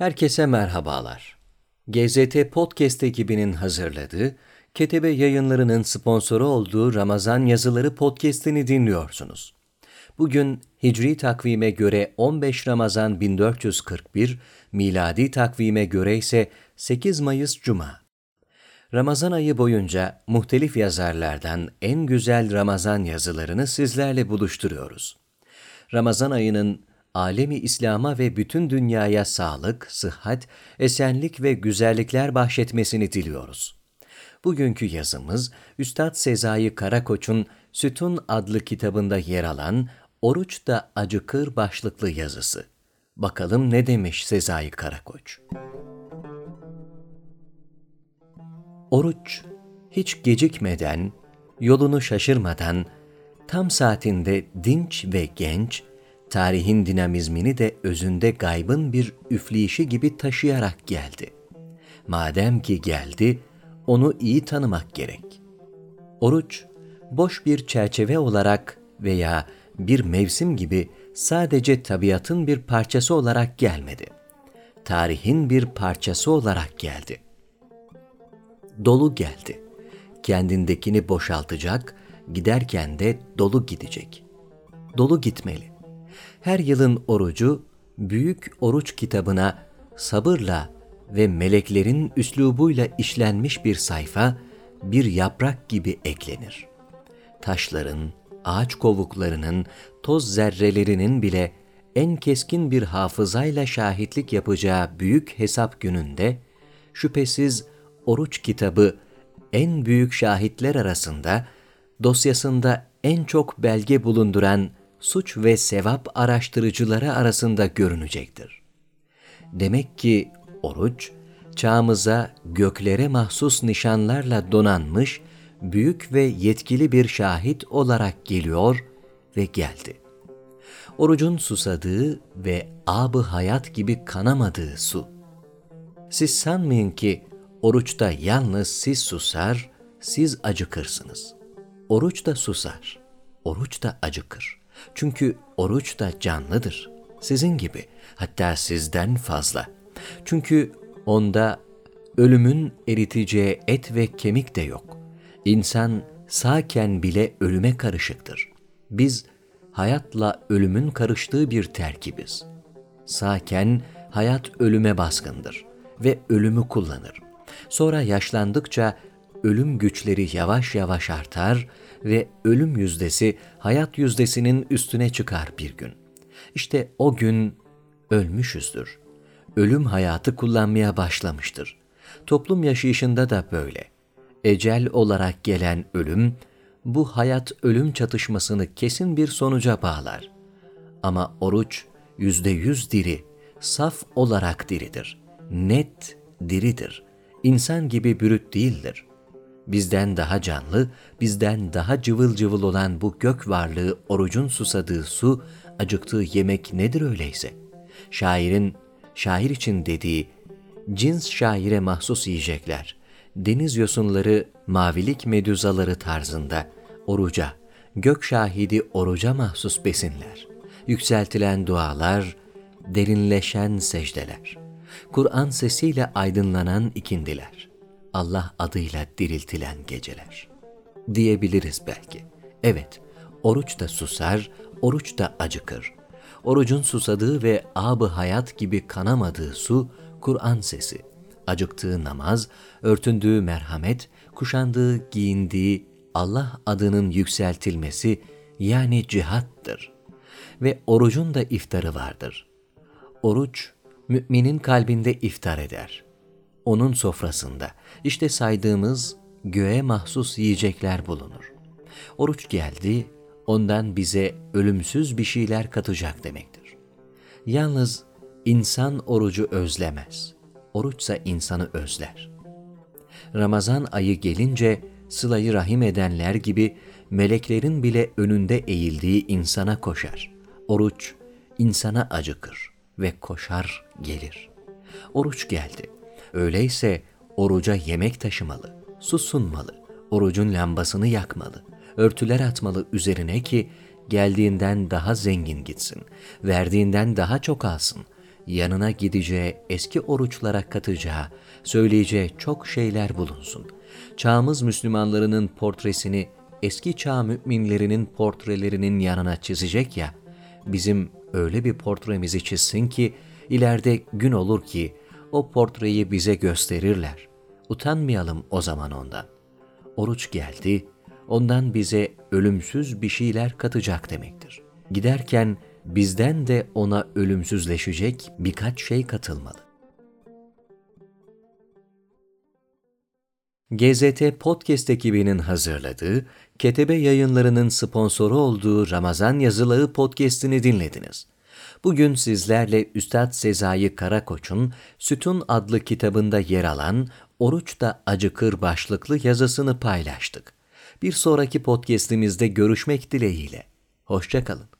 Herkese merhabalar. GZT Podcast ekibinin hazırladığı, Ketebe yayınlarının sponsoru olduğu Ramazan Yazıları Podcast'ini dinliyorsunuz. Bugün Hicri takvime göre 15 Ramazan 1441, miladi takvime göre ise 8 Mayıs Cuma. Ramazan ayı boyunca muhtelif yazarlardan en güzel Ramazan yazılarını sizlerle buluşturuyoruz. Ramazan ayının alemi İslam'a ve bütün dünyaya sağlık, sıhhat, esenlik ve güzellikler bahşetmesini diliyoruz. Bugünkü yazımız Üstad Sezai Karakoç'un Sütun adlı kitabında yer alan Oruç da Acıkır başlıklı yazısı. Bakalım ne demiş Sezai Karakoç? Oruç hiç gecikmeden, yolunu şaşırmadan, tam saatinde dinç ve genç, tarihin dinamizmini de özünde gaybın bir üfleyişi gibi taşıyarak geldi. Madem ki geldi, onu iyi tanımak gerek. Oruç, boş bir çerçeve olarak veya bir mevsim gibi sadece tabiatın bir parçası olarak gelmedi. Tarihin bir parçası olarak geldi. Dolu geldi. Kendindekini boşaltacak, giderken de dolu gidecek. Dolu gitmeli her yılın orucu büyük oruç kitabına sabırla ve meleklerin üslubuyla işlenmiş bir sayfa, bir yaprak gibi eklenir. Taşların, ağaç kovuklarının, toz zerrelerinin bile en keskin bir hafızayla şahitlik yapacağı büyük hesap gününde, şüphesiz oruç kitabı en büyük şahitler arasında, dosyasında en çok belge bulunduran suç ve sevap araştırıcıları arasında görünecektir. Demek ki oruç, çağımıza göklere mahsus nişanlarla donanmış, büyük ve yetkili bir şahit olarak geliyor ve geldi. Orucun susadığı ve abı hayat gibi kanamadığı su. Siz sanmayın ki oruçta yalnız siz susar, siz acıkırsınız. Oruç da susar, oruç da acıkır. Çünkü oruç da canlıdır. Sizin gibi, hatta sizden fazla. Çünkü onda ölümün eriteceği et ve kemik de yok. İnsan sağken bile ölüme karışıktır. Biz hayatla ölümün karıştığı bir terkibiz. Sağken hayat ölüme baskındır ve ölümü kullanır. Sonra yaşlandıkça ölüm güçleri yavaş yavaş artar ve ölüm yüzdesi hayat yüzdesinin üstüne çıkar bir gün. İşte o gün ölmüşüzdür. Ölüm hayatı kullanmaya başlamıştır. Toplum yaşayışında da böyle. Ecel olarak gelen ölüm, bu hayat ölüm çatışmasını kesin bir sonuca bağlar. Ama oruç yüzde yüz diri, saf olarak diridir. Net diridir. İnsan gibi bürüt değildir bizden daha canlı, bizden daha cıvıl cıvıl olan bu gök varlığı orucun susadığı su, acıktığı yemek nedir öyleyse? Şairin, şair için dediği, cins şaire mahsus yiyecekler, deniz yosunları, mavilik medüzaları tarzında, oruca, gök şahidi oruca mahsus besinler, yükseltilen dualar, derinleşen secdeler, Kur'an sesiyle aydınlanan ikindiler. Allah adıyla diriltilen geceler. Diyebiliriz belki. Evet, oruç da susar, oruç da acıkır. Orucun susadığı ve abı hayat gibi kanamadığı su, Kur'an sesi. Acıktığı namaz, örtündüğü merhamet, kuşandığı, giyindiği Allah adının yükseltilmesi yani cihattır. Ve orucun da iftarı vardır. Oruç, müminin kalbinde iftar eder. Onun sofrasında, işte saydığımız göğe mahsus yiyecekler bulunur. Oruç geldi, ondan bize ölümsüz bir şeyler katacak demektir. Yalnız insan orucu özlemez. Oruçsa insanı özler. Ramazan ayı gelince sılayı rahim edenler gibi meleklerin bile önünde eğildiği insana koşar. Oruç insana acıkır ve koşar gelir. Oruç geldi. Öyleyse oruca yemek taşımalı, su sunmalı, orucun lambasını yakmalı, örtüler atmalı üzerine ki geldiğinden daha zengin gitsin, verdiğinden daha çok alsın, yanına gideceği, eski oruçlara katacağı, söyleyeceği çok şeyler bulunsun. Çağımız Müslümanlarının portresini eski çağ müminlerinin portrelerinin yanına çizecek ya, bizim öyle bir portremizi çizsin ki, ileride gün olur ki o portreyi bize gösterirler. Utanmayalım o zaman ondan. Oruç geldi, ondan bize ölümsüz bir şeyler katacak demektir. Giderken bizden de ona ölümsüzleşecek birkaç şey katılmalı. GZT Podcast ekibinin hazırladığı, Ketebe yayınlarının sponsoru olduğu Ramazan Yazıları podcast'ini dinlediniz. Bugün sizlerle Üstad Sezai Karakoç'un Sütun adlı kitabında yer alan Oruç da Acıkır başlıklı yazısını paylaştık. Bir sonraki podcast'imizde görüşmek dileğiyle. Hoşçakalın.